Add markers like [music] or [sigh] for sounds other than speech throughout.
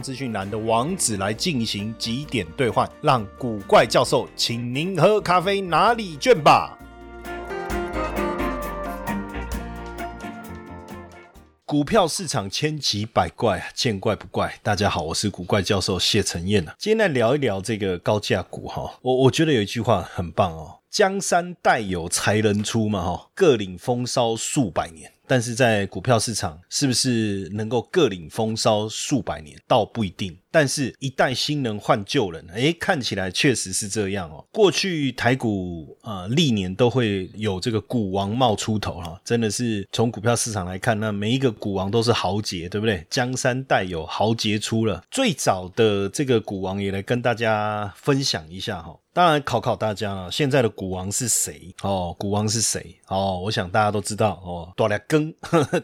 资讯栏的网址来进行几点兑换，让古怪教授请您喝咖啡拿礼券吧。股票市场千奇百怪，见怪不怪。大家好，我是古怪教授谢承彦啊。今天来聊一聊这个高价股哈。我我觉得有一句话很棒哦，江山代有才人出嘛哈，各领风骚数百年。但是在股票市场，是不是能够各领风骚数百年，倒不一定。但是，一代新人换旧人，哎，看起来确实是这样哦。过去台股啊，历年都会有这个股王冒出头哈，真的是从股票市场来看，那每一个股王都是豪杰，对不对？江山代有豪杰出了，最早的这个股王也来跟大家分享一下哈。当然考考大家了，现在的股王是谁？哦，股王是谁？哦，我想大家都知道哦，多利根、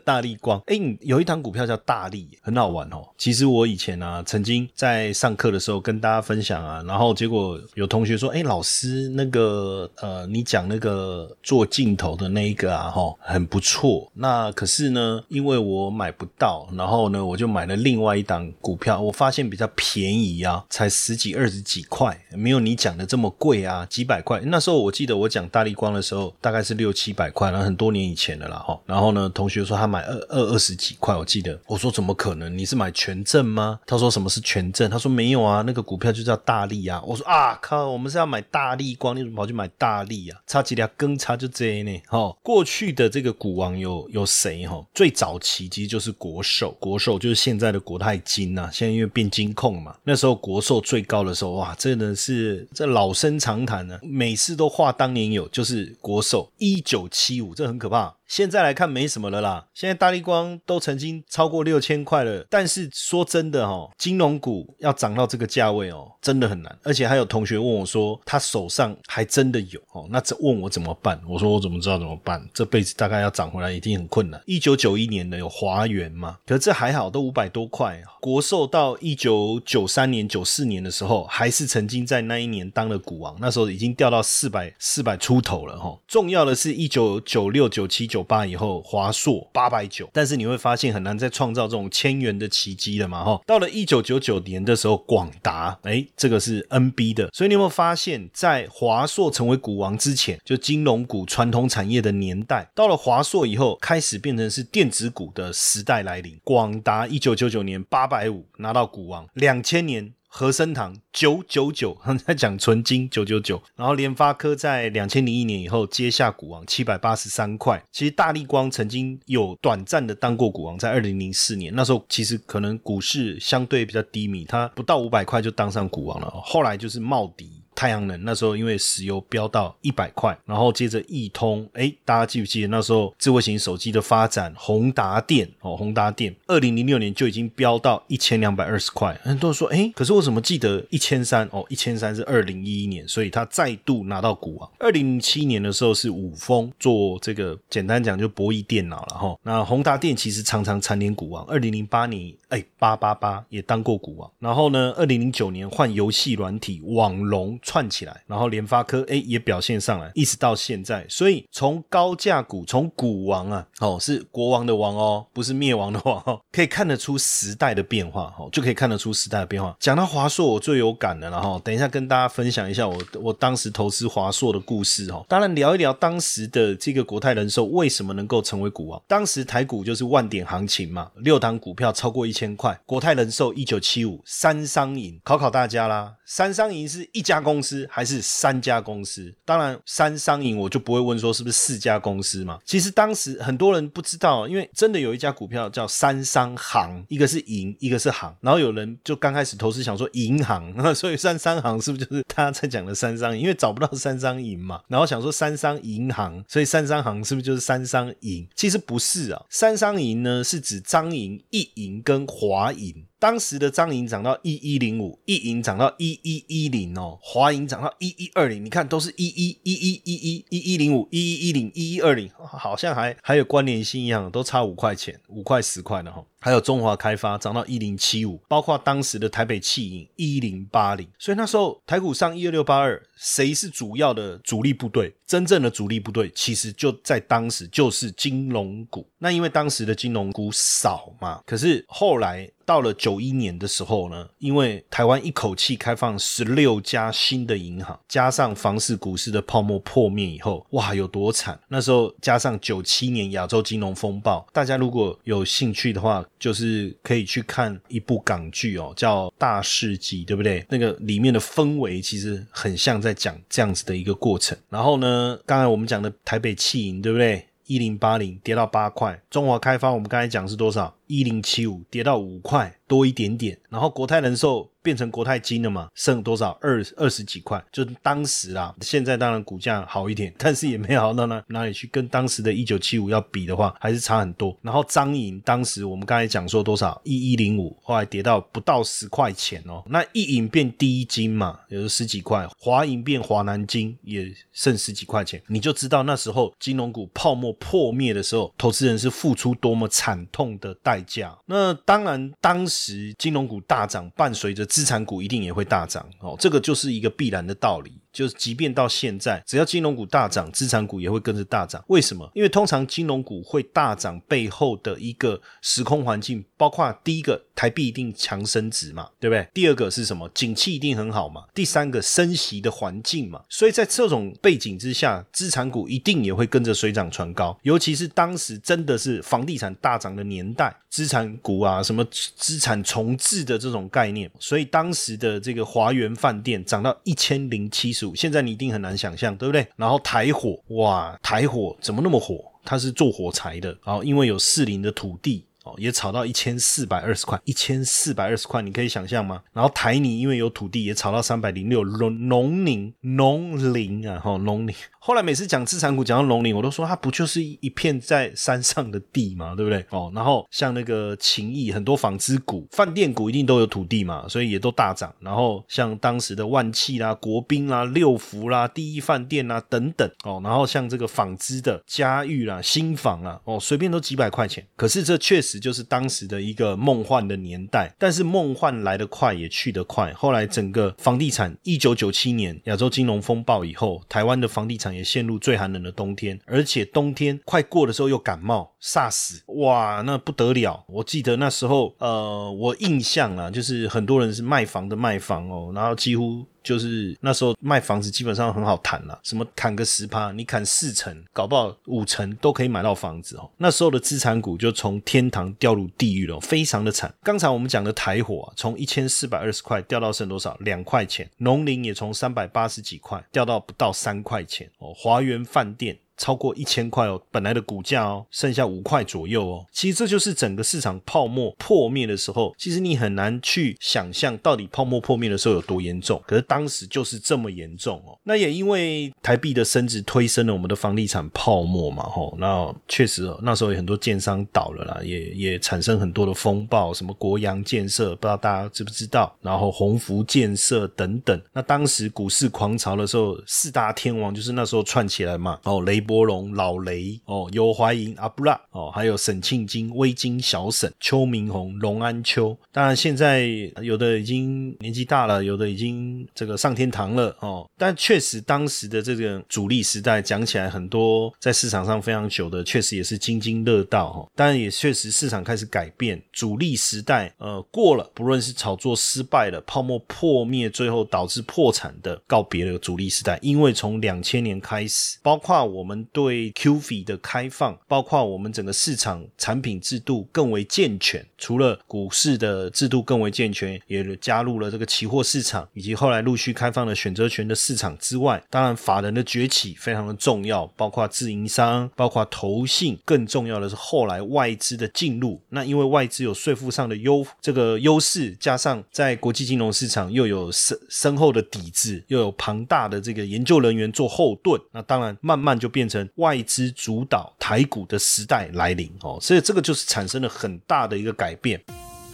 大力光。[laughs] 哎，有一档股票叫大力，很好玩哦。其实我以前呢，曾经。在上课的时候跟大家分享啊，然后结果有同学说：“哎，老师，那个呃，你讲那个做镜头的那一个啊，哈，很不错。那可是呢，因为我买不到，然后呢，我就买了另外一档股票，我发现比较便宜啊，才十几二十几块，没有你讲的这么贵啊，几百块。那时候我记得我讲大力光的时候，大概是六七百块，然后很多年以前的了哈。然后呢，同学说他买二二二十几块，我记得我说怎么可能？你是买权证吗？他说什么是？权证，他说没有啊，那个股票就叫大力啊。我说啊，靠，我们是要买大力光，你怎么跑去买大力啊？差几条更差就这呢。哈，过去的这个股王有有谁哈？最早期其实就是国寿，国寿就是现在的国泰金呐。现在因为变金控嘛，那时候国寿最高的时候，哇，真的是这老生常谈呢，每次都话当年有，就是国寿一九七五，这很可怕。现在来看没什么了啦，现在大力光都曾经超过六千块了，但是说真的哈，金融股要涨到这个价位哦，真的很难。而且还有同学问我说，他手上还真的有哦，那这问我怎么办？我说我怎么知道怎么办？这辈子大概要涨回来一定很困难。一九九一年的有华元嘛，可这还好，都五百多块。国寿到一九九三年、九四年的时候，还是曾经在那一年当了股王，那时候已经掉到四百四百出头了哈。重要的是一九九六、九七、九。九八以后，华硕八百九，但是你会发现很难再创造这种千元的奇迹了嘛？哈，到了一九九九年的时候，广达，哎，这个是 NB 的，所以你有没有发现，在华硕成为股王之前，就金融股传统产业的年代，到了华硕以后，开始变成是电子股的时代来临。广达一九九九年八百五拿到股王，两千年。和生堂九九九，[laughs] 在讲纯金九九九，然后联发科在两千零一年以后接下股王七百八十三块。其实大力光曾经有短暂的当过股王，在二零零四年那时候，其实可能股市相对比较低迷，它不到五百块就当上股王了。后来就是茂迪。太阳能那时候因为石油飙到一百块，然后接着易通，哎，大家记不记得那时候智慧型手机的发展？宏达电哦，宏达电，二零零六年就已经飙到一千两百二十块。很多人说，哎，可是我怎么记得一千三？哦，一千三是二零一一年，所以它再度拿到股王。二零零七年的时候是五峰做这个，简单讲就博弈电脑了哈。那宏达电其实常常蝉联股王。二零零八年，哎，八八八也当过股王。然后呢，二零零九年换游戏软体网龙。串起来，然后联发科哎也表现上来，一直到现在，所以从高价股，从股王啊，哦是国王的王哦，不是灭亡的王哦，[laughs] 可以看得出时代的变化哦，就可以看得出时代的变化。讲到华硕，我最有感的了哈，等一下跟大家分享一下我我当时投资华硕的故事哈。当然聊一聊当时的这个国泰人寿为什么能够成为股王。当时台股就是万点行情嘛，六档股票超过一千块，国泰人寿一九七五，三商银，考考大家啦，三商银是一家公。司还是三家公司？当然，三商银我就不会问说是不是四家公司嘛。其实当时很多人不知道，因为真的有一家股票叫三商行，一个是银，一个是行。然后有人就刚开始投资想说银行，[laughs] 所以三商行是不是就是他在讲的三商银？因为找不到三商银嘛，然后想说三商银行，所以三商行是不是就是三商银？其实不是啊，三商银呢是指张银、一银跟华银。当时的张银涨到一一零五，一银涨到一一一零哦，华银涨到一一二零，你看都是一一一一一一一一零五，一一一零，一一二零，好像还还有关联性一样，都差五块钱，五块十块的哈。还有中华开发涨到一零七五，包括当时的台北汽营一零八零，所以那时候台股上一二六八二，谁是主要的主力部队？真正的主力部队其实就在当时就是金融股。那因为当时的金融股少嘛，可是后来。到了九一年的时候呢，因为台湾一口气开放十六家新的银行，加上房市股市的泡沫破灭以后，哇，有多惨！那时候加上九七年亚洲金融风暴，大家如果有兴趣的话，就是可以去看一部港剧哦，叫《大世纪》，对不对？那个里面的氛围其实很像在讲这样子的一个过程。然后呢，刚才我们讲的台北汽银，对不对？一零八零跌到八块，中华开发我们刚才讲是多少？一零七五跌到五块多一点点，然后国泰人寿。变成国泰金了嘛？剩多少？二二十几块，就当时啊。现在当然股价好一点，[laughs] 但是也没好到哪哪里去。跟当时的一九七五要比的话，还是差很多。然后张银当时我们刚才讲说多少？一一零五，后来跌到不到十块钱哦。那一银变第一金嘛，也是十几块。华银变华南金也剩十几块钱，你就知道那时候金融股泡沫破灭的时候，投资人是付出多么惨痛的代代价。那当然，当时金融股大涨，伴随着。资产股一定也会大涨哦，这个就是一个必然的道理。就是即便到现在，只要金融股大涨，资产股也会跟着大涨。为什么？因为通常金融股会大涨背后的一个时空环境，包括第一个台币一定强升值嘛，对不对？第二个是什么？景气一定很好嘛。第三个升息的环境嘛。所以在这种背景之下，资产股一定也会跟着水涨船高。尤其是当时真的是房地产大涨的年代，资产股啊，什么资产重置的这种概念，所以。当时的这个华源饭店涨到一千零七十现在你一定很难想象，对不对？然后台火，哇，台火怎么那么火？它是做火柴的，然后因为有适龄的土地。哦，也炒到一千四百二十块，一千四百二十块，你可以想象吗？然后台泥因为有土地，也炒到三百零六。农农林农林啊，哈，农林。后来每次讲资产股，讲到龙林，我都说它不就是一片在山上的地嘛，对不对？哦，然后像那个情谊，很多纺织股、饭店股一定都有土地嘛，所以也都大涨。然后像当时的万汽啦、国宾啦、六福啦、第一饭店啦等等哦，然后像这个纺织的嘉裕啦、新纺啦，哦，随便都几百块钱。可是这确实。就是当时的一个梦幻的年代，但是梦幻来得快也去得快。后来整个房地产，一九九七年亚洲金融风暴以后，台湾的房地产也陷入最寒冷的冬天，而且冬天快过的时候又感冒、煞死，哇，那不得了！我记得那时候，呃，我印象啊，就是很多人是卖房的卖房哦，然后几乎。就是那时候卖房子基本上很好谈了，什么砍个十趴，你砍四成，搞不好五成都可以买到房子哦。那时候的资产股就从天堂掉入地狱了，非常的惨。刚才我们讲的台火，啊从一千四百二十块掉到剩多少？两块钱。农林也从三百八十几块掉到不到三块钱哦。华源饭店。超过一千块哦，本来的股价哦，剩下五块左右哦。其实这就是整个市场泡沫破灭的时候，其实你很难去想象到底泡沫破灭的时候有多严重。可是当时就是这么严重哦。那也因为台币的升值推升了我们的房地产泡沫嘛，吼。那确实那时候有很多建商倒了啦，也也产生很多的风暴，什么国阳建设，不知道大家知不知道？然后鸿福建设等等。那当时股市狂潮的时候，四大天王就是那时候串起来嘛，哦雷。波龙、老雷哦，有怀银、阿布拉哦，还有沈庆金、微金、小沈、邱明宏、龙安秋。当然，现在有的已经年纪大了，有的已经这个上天堂了哦。但确实，当时的这个主力时代，讲起来很多在市场上非常久的，确实也是津津乐道哈。当然，也确实市场开始改变，主力时代呃过了，不论是炒作失败了、泡沫破灭，最后导致破产的，告别了主力时代。因为从两千年开始，包括我们。对 QF 的开放，包括我们整个市场产品制度更为健全，除了股市的制度更为健全，也加入了这个期货市场，以及后来陆续开放了选择权的市场之外，当然法人的崛起非常的重要，包括自营商，包括投信，更重要的是后来外资的进入。那因为外资有税负上的优这个优势，加上在国际金融市场又有深深厚的底子，又有庞大的这个研究人员做后盾，那当然慢慢就变。成外资主导台股的时代来临哦，所以这个就是产生了很大的一个改变。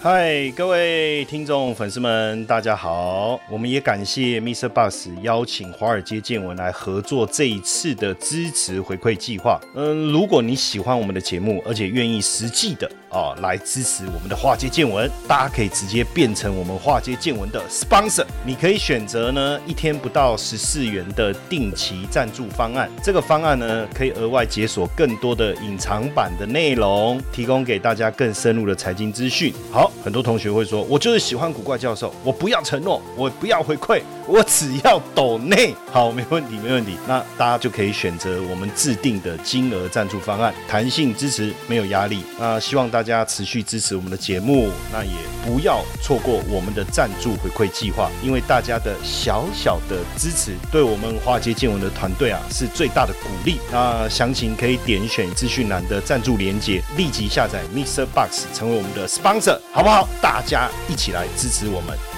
嗨，各位听众粉丝们，大家好！我们也感谢 Mr. Bus 邀请华尔街见闻来合作这一次的支持回馈计划。嗯，如果你喜欢我们的节目，而且愿意实际的啊来支持我们的华尔街见闻，大家可以直接变成我们华尔街见闻的 sponsor。你可以选择呢一天不到十四元的定期赞助方案，这个方案呢可以额外解锁更多的隐藏版的内容，提供给大家更深入的财经资讯。好。很多同学会说：“我就是喜欢古怪教授，我不要承诺，我不要回馈，我只要抖内。”好，没问题，没问题。那大家就可以选择我们制定的金额赞助方案，弹性支持，没有压力。那希望大家持续支持我们的节目，那也不要错过我们的赞助回馈计划，因为大家的小小的支持，对我们华尔街见闻的团队啊是最大的鼓励。那详情可以点选资讯栏的赞助连接，立即下载 Mr. Box 成为我们的 sponsor，好不好？大家一起来支持我们。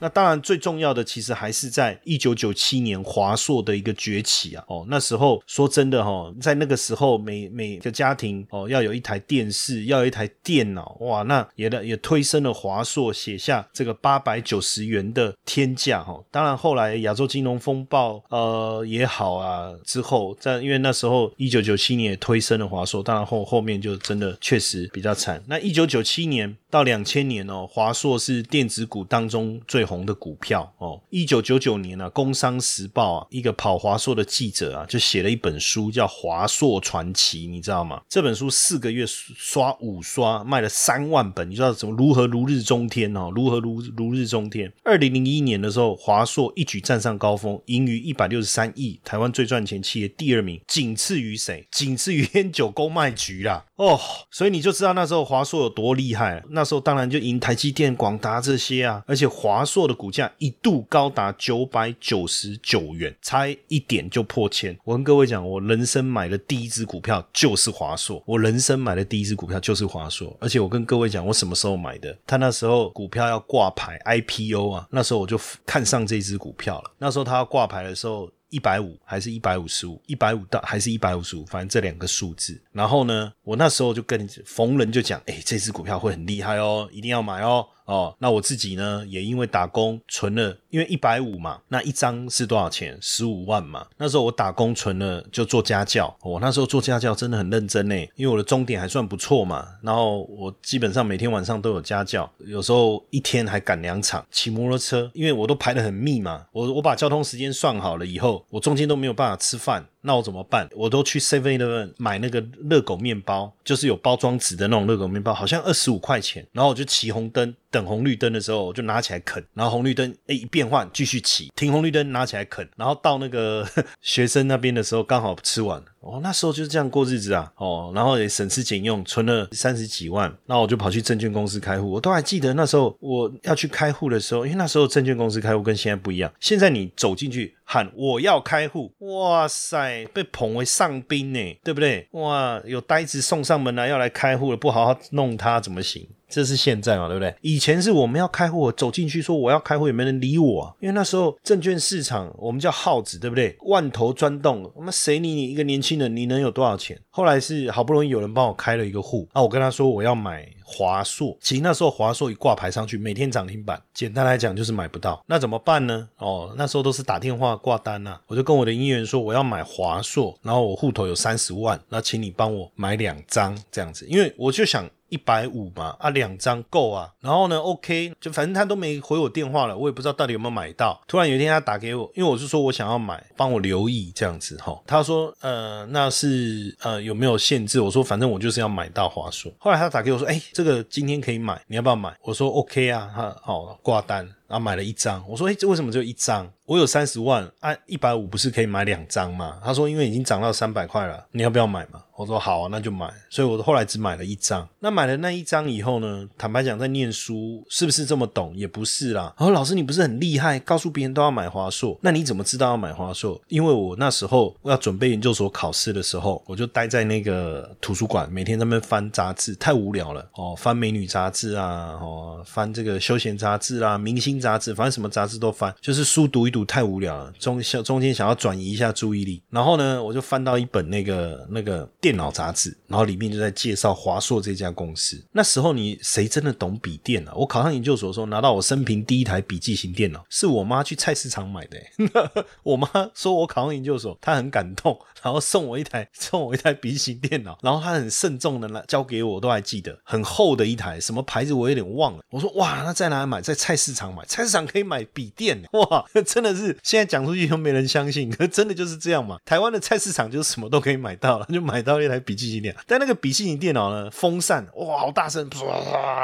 那当然，最重要的其实还是在一九九七年华硕的一个崛起啊！哦，那时候说真的哈，在那个时候，每每个家庭哦要有一台电视，要有一台电脑，哇，那也也推升了华硕写下这个八百九十元的天价哈。当然后来亚洲金融风暴呃也好啊，之后在因为那时候一九九七年也推升了华硕，当然后后面就真的确实比较惨。那一九九七年到两千年哦，华硕是电子股当中最红。红的股票哦，一九九九年呢，《工商时报》啊，一个跑华硕的记者啊，就写了一本书叫《华硕传奇》，你知道吗？这本书四个月刷五刷，卖了三万本，你知道怎么如何如日中天哦？如何如如日中天？二零零一年的时候，华硕一举站上高峰，盈余一百六十三亿，台湾最赚钱企业第二名，仅次于谁？仅次于烟酒公卖局啦。哦，所以你就知道那时候华硕有多厉害。那时候当然就赢台积电、广达这些啊，而且华硕的股价一度高达九百九十九元，差一点就破千。我跟各位讲，我人生买的第一支股票就是华硕，我人生买的第一支股票就是华硕。而且我跟各位讲，我什么时候买的？他那时候股票要挂牌 IPO 啊，那时候我就看上这支股票了。那时候他要挂牌的时候。一百五还是一百五十五？一百五到还是一百五十五？反正这两个数字。然后呢，我那时候就跟逢人就讲，哎，这只股票会很厉害哦，一定要买哦。哦，那我自己呢，也因为打工存了，因为一百五嘛，那一张是多少钱？十五万嘛。那时候我打工存了，就做家教。我那时候做家教真的很认真呢，因为我的终点还算不错嘛。然后我基本上每天晚上都有家教，有时候一天还赶两场。骑摩托车，因为我都排的很密嘛。我我把交通时间算好了以后，我中间都没有办法吃饭。那我怎么办？我都去 Seven Eleven 买那个热狗面包，就是有包装纸的那种热狗面包，好像二十五块钱。然后我就骑红灯，等红绿灯的时候，我就拿起来啃。然后红绿灯哎一变换，继续骑，停红绿灯拿起来啃。然后到那个 [laughs] 学生那边的时候，刚好吃完。哦，那时候就是这样过日子啊。哦，然后也省吃俭用，存了三十几万。那我就跑去证券公司开户。我都还记得那时候我要去开户的时候，因为那时候证券公司开户跟现在不一样。现在你走进去。喊我要开户，哇塞，被捧为上宾呢，对不对？哇，有呆子送上门来要来开户了，不好好弄他怎么行？这是现在嘛，对不对？以前是我们要开户，走进去说我要开户，也没人理我，因为那时候证券市场我们叫耗子，对不对？万头钻洞，我们谁理你一个年轻人，你能有多少钱？后来是好不容易有人帮我开了一个户，啊，我跟他说我要买。华硕，其实那时候华硕一挂牌上去，每天涨停板，简单来讲就是买不到。那怎么办呢？哦，那时候都是打电话挂单呐。我就跟我的营业员说，我要买华硕，然后我户头有三十万，那请你帮我买两张这样子，因为我就想。一百五嘛，啊，两张够啊。然后呢，OK，就反正他都没回我电话了，我也不知道到底有没有买到。突然有一天他打给我，因为我是说我想要买，帮我留意这样子哈。他说，呃，那是呃有没有限制？我说反正我就是要买到华硕。后来他打给我说，哎，这个今天可以买，你要不要买？我说 OK 啊，他好挂单。然后买了一张，我说：“哎，这为什么只有一张？我有三十万，按一百五不是可以买两张吗？”他说：“因为已经涨到三百块了，你要不要买嘛？”我说：“好啊，那就买。”所以，我后来只买了一张。那买了那一张以后呢？坦白讲，在念书是不是这么懂？也不是啦。然后老师，你不是很厉害，告诉别人都要买华硕，那你怎么知道要买华硕？因为我那时候要准备研究所考试的时候，我就待在那个图书馆，每天在那边翻杂志，太无聊了哦，翻美女杂志啊，哦，翻这个休闲杂志啦，明星。经杂志，反正什么杂志都翻，就是书读一读太无聊了，中想中间想要转移一下注意力，然后呢，我就翻到一本那个那个电脑杂志，然后里面就在介绍华硕这家公司。那时候你谁真的懂笔电啊？我考上研究所的时候，拿到我生平第一台笔记型电脑，是我妈去菜市场买的。[laughs] 我妈说我考上研究所，她很感动，然后送我一台送我一台笔记型电脑，然后她很慎重的拿交给我，都还记得，很厚的一台，什么牌子我有点忘了。我说哇，那在哪里买？在菜市场买，菜市场可以买笔电，[laughs] 哇，真的是现在讲出去都没人相信，可 [laughs] 真的就是这样嘛？台湾的菜市场就是什么都可以买到了，[laughs] 就买到一台笔记型电脑。但那个笔记型电脑呢，风扇哇好大声，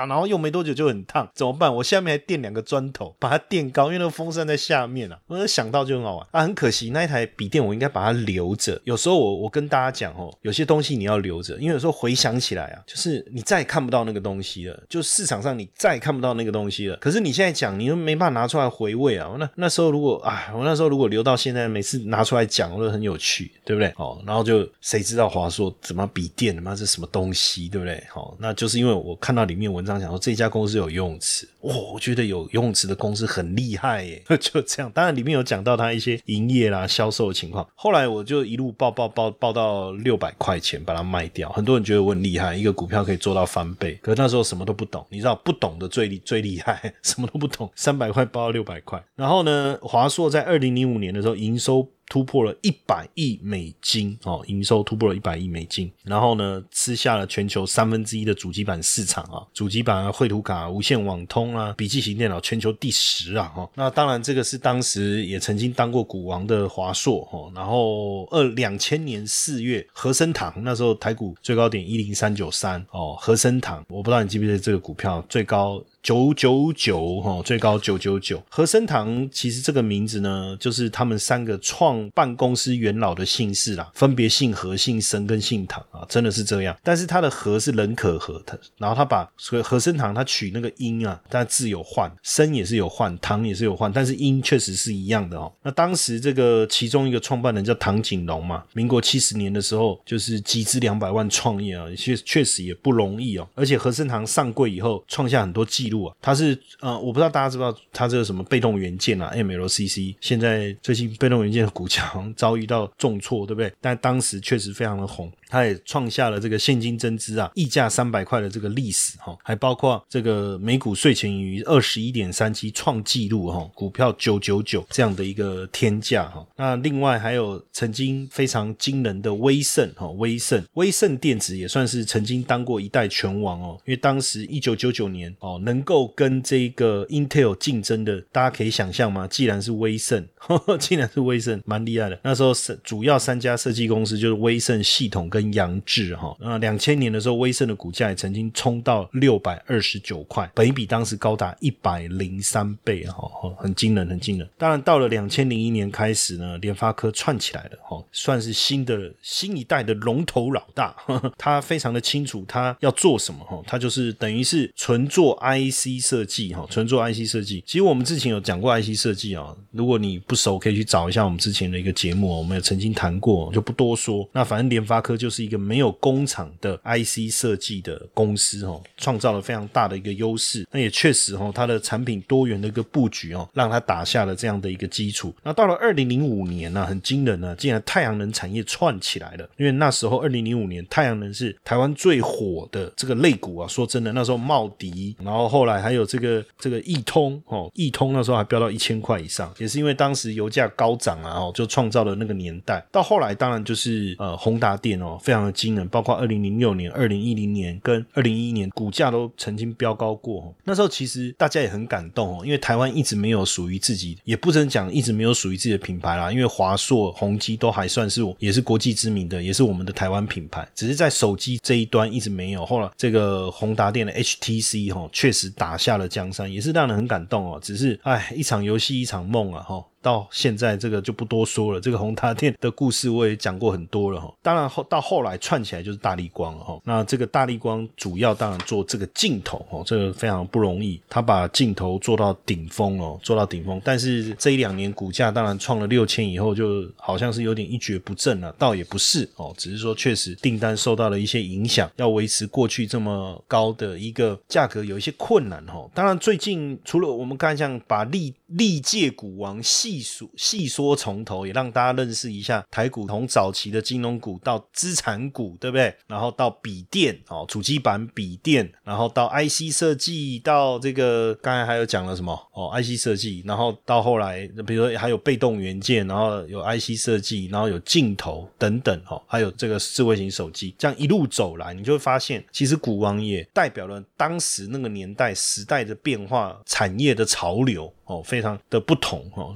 然后用没多久就很烫，怎么办？我下面还垫两个砖头，把它垫高，因为那个风扇在下面啊。我想到就很好玩啊，很可惜那一台笔电我应该把它留着。有时候我我跟大家讲哦，有些东西你要留着，因为有时候回想起来啊，就是你再也看不到那个东西了，就市场上你再也看不到那个东西了。可是你现在讲，你就没办法拿出来回味啊。那那时候如果啊，我那时候如果留到现在，每次拿出来讲，我都很有趣，对不对？哦，然后就谁知道华硕怎么笔电，他妈是什么东西，对不对？好，那就是因为我看到里面文章讲说这家公司有游泳池，哇，我觉得有游泳池的公司很厉害耶，[laughs] 就这样。当然里面有讲到它一些营业啦、销售的情况。后来我就一路报报报报到六百块钱把它卖掉。很多人觉得我很厉害，一个股票可以做到翻倍。可是那时候什么都不懂，你知道不懂的最厉最厉害，什么都不懂，三百块包六百块。然后呢，华硕在二零零五年的时候营收。突破了一百亿美金哦，营收突破了一百亿美金，然后呢，吃下了全球三分之一的主机板市场啊，主机板啊、绘图卡、无线网通啊、笔记型电脑全球第十啊哈。那当然，这个是当时也曾经当过股王的华硕哈。然后二两千年四月，和生堂那时候台股最高点一零三九三哦，和生堂，我不知道你记不记得这个股票最高。九九九哈，最高九九九。和生堂其实这个名字呢，就是他们三个创办公司元老的姓氏啦，分别姓何、姓生跟姓唐啊，真的是这样。但是他的和是人可和，他然后他把所以和生堂他取那个音啊，但字有换，生也是有换，唐也是有换，但是音确实是一样的哦。那当时这个其中一个创办人叫唐景龙嘛，民国七十年的时候就是集资两百万创业啊，确确实也不容易哦。而且和生堂上柜以后，创下很多记。路啊，它是呃，我不知道大家知不知道它这个什么被动元件啊，MLCC，现在最近被动元件的股价遭遇到重挫，对不对？但当时确实非常的红。它也创下了这个现金增资啊，溢价三百块的这个历史哈，还包括这个每股税前盈余二十一点三七创纪录哈，股票九九九这样的一个天价哈。那另外还有曾经非常惊人的威盛哈，威盛威盛电子也算是曾经当过一代拳王哦，因为当时一九九九年哦，能够跟这个 Intel 竞争的，大家可以想象吗？既然是威盛，[laughs] 既然是威盛，蛮厉害的。那时候是主要三家设计公司就是威盛系统跟跟杨志哈，那两千年的时候，威盛的股价也曾经冲到六百二十九块，本比当时高达一百零三倍哈，很惊人，很惊人。当然，到了两千零一年开始呢，联发科串起来了哈，算是新的新一代的龙头老大。[laughs] 他非常的清楚他要做什么哈，他就是等于是纯做 IC 设计哈，纯做 IC 设计。其实我们之前有讲过 IC 设计啊，如果你不熟，可以去找一下我们之前的一个节目，我们有曾经谈过，就不多说。那反正联发科就。是一个没有工厂的 IC 设计的公司哦，创造了非常大的一个优势。那也确实哦，它的产品多元的一个布局哦，让它打下了这样的一个基础。那到了二零零五年呢，很惊人呢，竟然太阳能产业串起来了。因为那时候二零零五年太阳能是台湾最火的这个类股啊。说真的，那时候茂迪，然后后来还有这个这个易通哦，易通那时候还飙到一千块以上，也是因为当时油价高涨啊，哦，就创造了那个年代。到后来当然就是呃宏达电哦。非常的惊人，包括二零零六年、二零一零年跟二零一一年，股价都曾经飙高过。那时候其实大家也很感动哦，因为台湾一直没有属于自己，也不能讲一直没有属于自己的品牌啦。因为华硕、宏基都还算是也是国际知名的，也是我们的台湾品牌，只是在手机这一端一直没有。后来这个宏达电的 HTC 哈，确实打下了江山，也是让人很感动哦。只是哎，一场游戏一场梦啊哈。到现在这个就不多说了。这个宏达电的故事我也讲过很多了哈。当然后到后来串起来就是大力光哈。那这个大力光主要当然做这个镜头哦，这个非常不容易，他把镜头做到顶峰哦，做到顶峰。但是这一两年股价当然创了六千以后，就好像是有点一蹶不振了，倒也不是哦，只是说确实订单受到了一些影响，要维持过去这么高的一个价格有一些困难哈。当然最近除了我们刚才讲把历历届股王细数细说从头，也让大家认识一下台股从早期的金融股到资产股，对不对？然后到笔电哦，主机板笔电，然后到 IC 设计，到这个刚才还有讲了什么哦，IC 设计，然后到后来比如说还有被动元件，然后有 IC 设计，然后有镜头等等哦，还有这个智慧型手机，这样一路走来，你就会发现，其实股王也代表了当时那个年代时代的变化，产业的潮流。哦，非常的不同哦。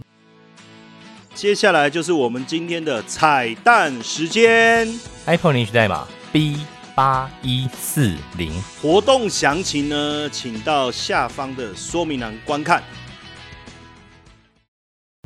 接下来就是我们今天的彩蛋时间，iPhone 领取代码 B 八一四零，活动详情呢，请到下方的说明栏观看。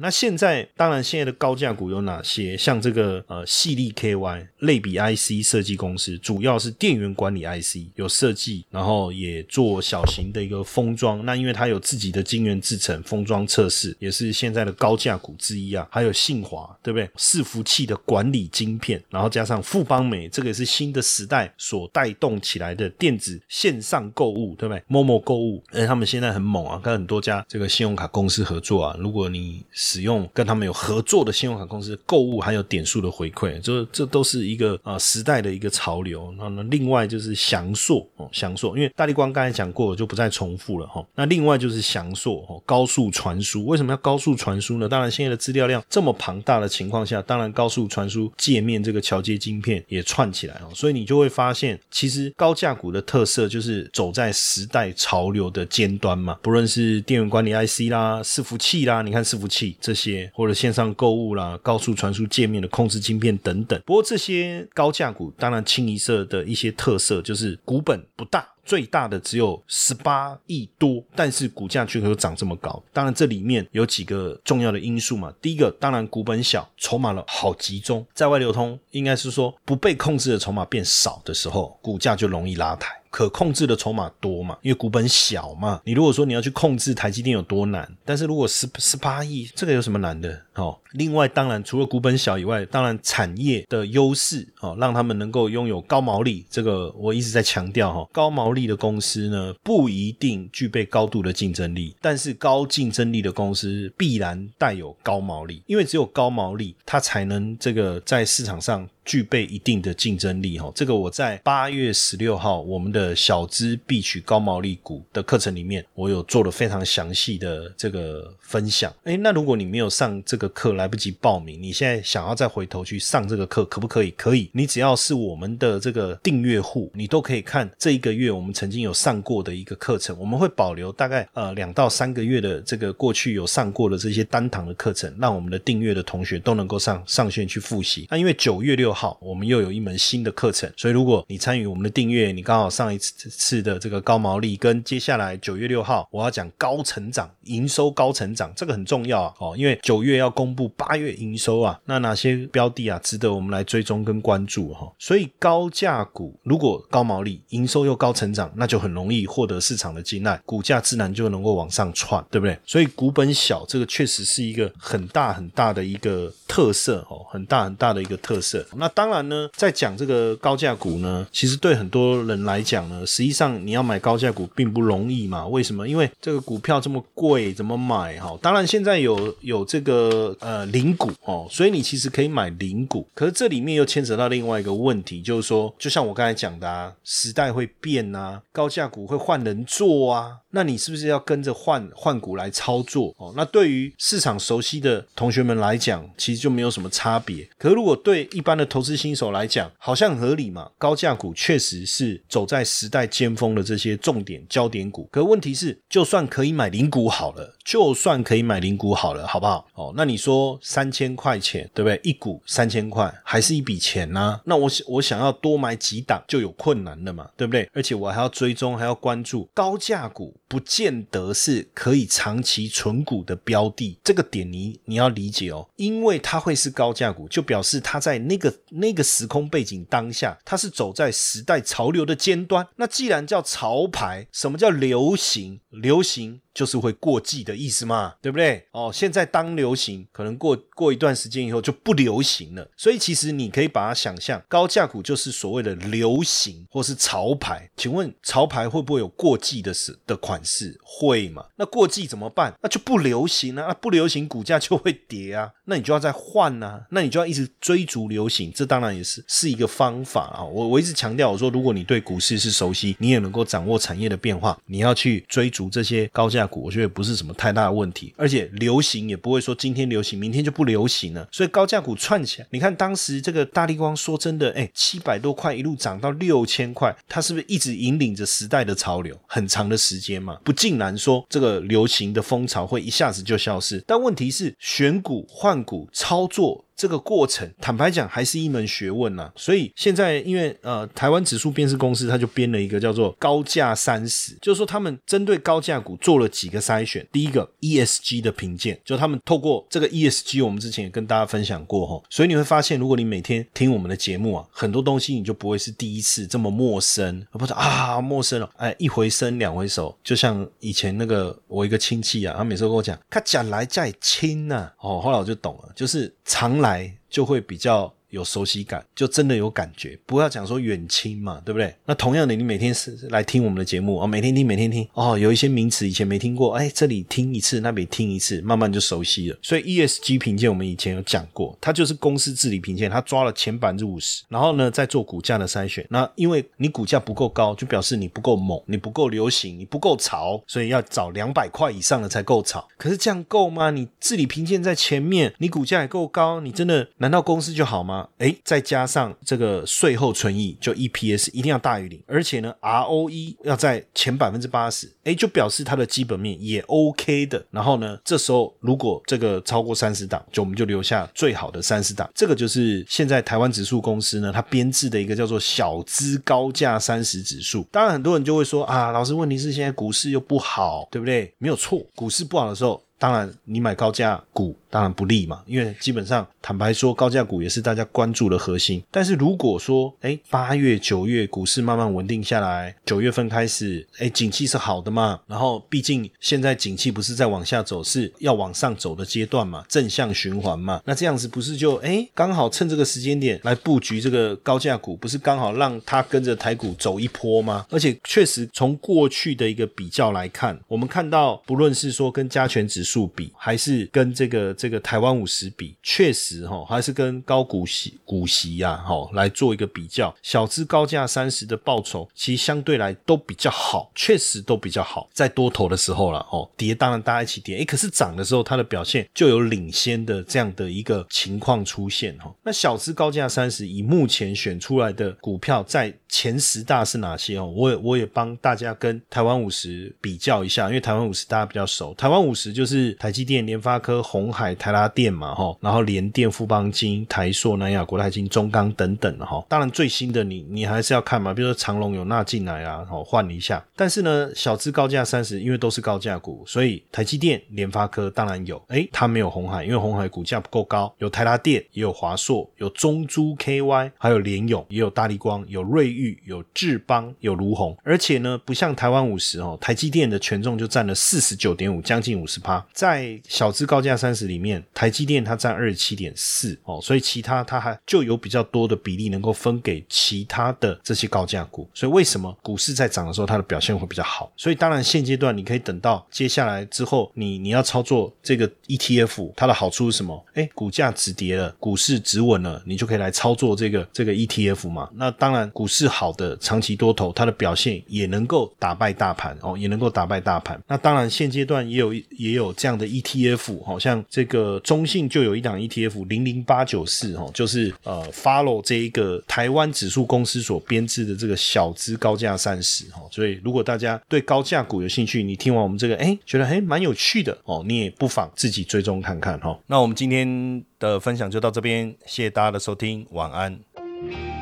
那现在当然，现在的高价股有哪些？像这个呃，细粒 KY 类比 IC 设计公司，主要是电源管理 IC 有设计，然后也做小型的一个封装。那因为它有自己的晶圆制成、封装测试，也是现在的高价股之一啊。还有信华，对不对？伺服器的管理晶片，然后加上富邦美，这个也是新的时代所带动起来的电子线上购物，对不对？陌陌购物，哎，他们现在很猛啊，跟很多家这个信用卡公司合作啊。如果你使用跟他们有合作的信用卡公司购物，还有点数的回馈，这这都是一个啊时代的一个潮流。那那另外就是翔硕哦，翔硕，因为大力光刚才讲过，就不再重复了哈。那另外就是翔硕哦，高速传输为什么要高速传输呢？当然现在的资料量这么庞大的情况下，当然高速传输界面这个桥接晶片也串起来哦，所以你就会发现，其实高价股的特色就是走在时代潮流的尖端嘛。不论是电源管理 IC 啦、伺服器啦，你看伺服器。这些或者线上购物啦、高速传输界面的控制晶片等等。不过这些高价股，当然清一色的一些特色就是股本不大。最大的只有十八亿多，但是股价却可以涨这么高。当然，这里面有几个重要的因素嘛。第一个，当然股本小，筹码了好集中，在外流通，应该是说不被控制的筹码变少的时候，股价就容易拉抬。可控制的筹码多嘛，因为股本小嘛。你如果说你要去控制台积电有多难，但是如果十十八亿，这个有什么难的？哦，另外当然除了股本小以外，当然产业的优势哦，让他们能够拥有高毛利。这个我一直在强调哈，高毛利的公司呢不一定具备高度的竞争力，但是高竞争力的公司必然带有高毛利，因为只有高毛利，它才能这个在市场上具备一定的竞争力哈。这个我在八月十六号我们的小资必取高毛利股的课程里面，我有做了非常详细的这个分享。哎，那如果你没有上这个，课来不及报名，你现在想要再回头去上这个课，可不可以？可以，你只要是我们的这个订阅户，你都可以看这一个月我们曾经有上过的一个课程。我们会保留大概呃两到三个月的这个过去有上过的这些单堂的课程，让我们的订阅的同学都能够上上线去复习。那因为九月六号我们又有一门新的课程，所以如果你参与我们的订阅，你刚好上一次次的这个高毛利，跟接下来九月六号我要讲高成长营收高成长，这个很重要啊哦，因为九月要。公布八月营收啊，那哪些标的啊值得我们来追踪跟关注哈？所以高价股如果高毛利、营收又高成长，那就很容易获得市场的青睐，股价自然就能够往上窜，对不对？所以股本小这个确实是一个很大很大的一个特色哦，很大很大的一个特色。那当然呢，在讲这个高价股呢，其实对很多人来讲呢，实际上你要买高价股并不容易嘛。为什么？因为这个股票这么贵，怎么买哈？当然现在有有这个。呃，零股哦，所以你其实可以买零股，可是这里面又牵扯到另外一个问题，就是说，就像我刚才讲的啊，时代会变啊，高价股会换人做啊。那你是不是要跟着换换股来操作哦？那对于市场熟悉的同学们来讲，其实就没有什么差别。可是如果对一般的投投资新手来讲，好像很合理嘛。高价股确实是走在时代尖峰的这些重点焦点股。可问题是，就算可以买零股好了，就算可以买零股好了，好不好？哦，那你说三千块钱，对不对？一股三千块，还是一笔钱呢？那我我想要多买几档就有困难了嘛，对不对？而且我还要追踪，还要关注高价股，不见得是可以长期存股的标的。这个点你你要理解哦，因为它会是高价股，就表示它在那个那个时空背景当下，它是走在时代潮流的尖端。那既然叫潮牌，什么叫流行？流行。就是会过季的意思嘛，对不对？哦，现在当流行，可能过过一段时间以后就不流行了。所以其实你可以把它想象，高价股就是所谓的流行或是潮牌。请问潮牌会不会有过季的时的款式？会嘛？那过季怎么办？那就不流行啊，那不流行股价就会跌啊。那你就要再换啊，那你就要一直追逐流行。这当然也是是一个方法啊。我我一直强调，我说如果你对股市是熟悉，你也能够掌握产业的变化，你要去追逐这些高价。股我觉得不是什么太大的问题，而且流行也不会说今天流行，明天就不流行了。所以高价股串起来，你看当时这个大力光，说真的，哎，七百多块一路涨到六千块，它是不是一直引领着时代的潮流很长的时间嘛？不竟然说这个流行的风潮会一下子就消失，但问题是选股换股操作。这个过程，坦白讲还是一门学问呐。所以现在，因为呃，台湾指数编制公司他就编了一个叫做“高价三十”，就是说他们针对高价股做了几个筛选。第一个 ESG 的评鉴，就他们透过这个 ESG，我们之前也跟大家分享过哈。所以你会发现，如果你每天听我们的节目啊，很多东西你就不会是第一次这么陌生，不是啊，陌生了。哎，一回生两回熟，就像以前那个我一个亲戚啊，他每次跟我讲，他讲来再亲呐，哦，后来我就懂了，就是常来。来就会比较。有熟悉感，就真的有感觉。不要讲说远亲嘛，对不对？那同样的，你每天是来听我们的节目啊，每天听，每天听哦，有一些名词以前没听过，哎，这里听一次，那边听一次，慢慢就熟悉了。所以 ESG 评鉴我们以前有讲过，它就是公司治理评鉴，它抓了前百分之五十，然后呢再做股价的筛选。那因为你股价不够高，就表示你不够猛，你不够流行，你不够潮，所以要找两百块以上的才够潮。可是这样够吗？你治理评鉴在前面，你股价也够高，你真的难道公司就好吗？哎，再加上这个税后存益，就 EPS 一定要大于零，而且呢，ROE 要在前百分之八十，哎，就表示它的基本面也 OK 的。然后呢，这时候如果这个超过三十档，就我们就留下最好的三十档。这个就是现在台湾指数公司呢，它编制的一个叫做小资高价三十指数。当然，很多人就会说啊，老师，问题是现在股市又不好，对不对？没有错，股市不好的时候。当然，你买高价股当然不利嘛，因为基本上坦白说，高价股也是大家关注的核心。但是如果说，哎，八月、九月股市慢慢稳定下来，九月份开始，哎，景气是好的嘛，然后毕竟现在景气不是在往下走，是要往上走的阶段嘛，正向循环嘛，那这样子不是就哎，刚好趁这个时间点来布局这个高价股，不是刚好让它跟着台股走一波吗？而且确实从过去的一个比较来看，我们看到不论是说跟加权指。数比还是跟这个这个台湾五十比，确实哈，还是跟高股息股息呀哈来做一个比较，小资高价三十的报酬，其实相对来都比较好，确实都比较好。在多头的时候了哦，跌当然大家一起跌，诶，可是涨的时候它的表现就有领先的这样的一个情况出现哈。那小资高价三十以目前选出来的股票在前十大是哪些哦？我也我也帮大家跟台湾五十比较一下，因为台湾五十大家比较熟，台湾五十就。是台积电、联发科、红海、台拉电嘛，哈，然后联电、富邦金、台硕、南亚、国泰金、中钢等等的哈。当然最新的你你还是要看嘛，比如说长隆有纳进来啊，哦换一下。但是呢，小资高价三十，因为都是高价股，所以台积电、联发科当然有，哎，它没有红海，因为红海股价不够高。有台拉电，也有华硕，有中珠 KY，还有联勇，也有大力光，有瑞昱，有智邦，有卢鸿。而且呢，不像台湾五十哦，台积电的权重就占了四十九点五，将近五十趴。在小资高价三十里里面，台积电它占二十七点四哦，所以其他它还就有比较多的比例能够分给其他的这些高价股。所以为什么股市在涨的时候它的表现会比较好？所以当然现阶段你可以等到接下来之后，你你要操作这个 ETF，它的好处是什么？哎，股价止跌了，股市止稳了，你就可以来操作这个这个 ETF 嘛。那当然股市好的长期多头，它的表现也能够打败大盘哦，也能够打败大盘。那当然现阶段也有也有。这样的 ETF，好像这中信就有一档 ETF 零零八九四哦，就是呃 follow 这一个台湾指数公司所编制的这个小资高价三十哦，所以如果大家对高价股有兴趣，你听完我们这个哎觉得哎蛮有趣的哦，你也不妨自己追踪看看哈。那我们今天的分享就到这边，谢谢大家的收听，晚安。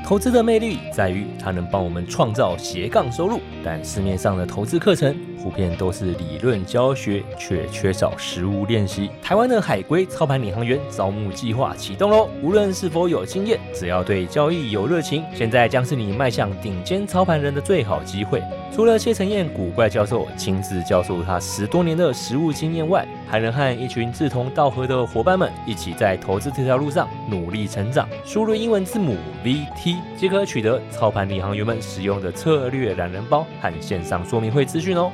投资的魅力在于它能帮我们创造斜杠收入，但市面上的投资课程普遍都是理论教学，却缺少实物练习。台湾的海归操盘领航员招募计划启动喽！无论是否有经验，只要对交易有热情，现在将是你迈向顶尖操盘人的最好机会。除了谢承彦古怪教授亲自教授他十多年的实务经验外，还能和一群志同道合的伙伴们一起在投资这条路上努力成长。输入英文字母 VT 即可取得操盘领航员们使用的策略懒人包和线上说明会资讯哦。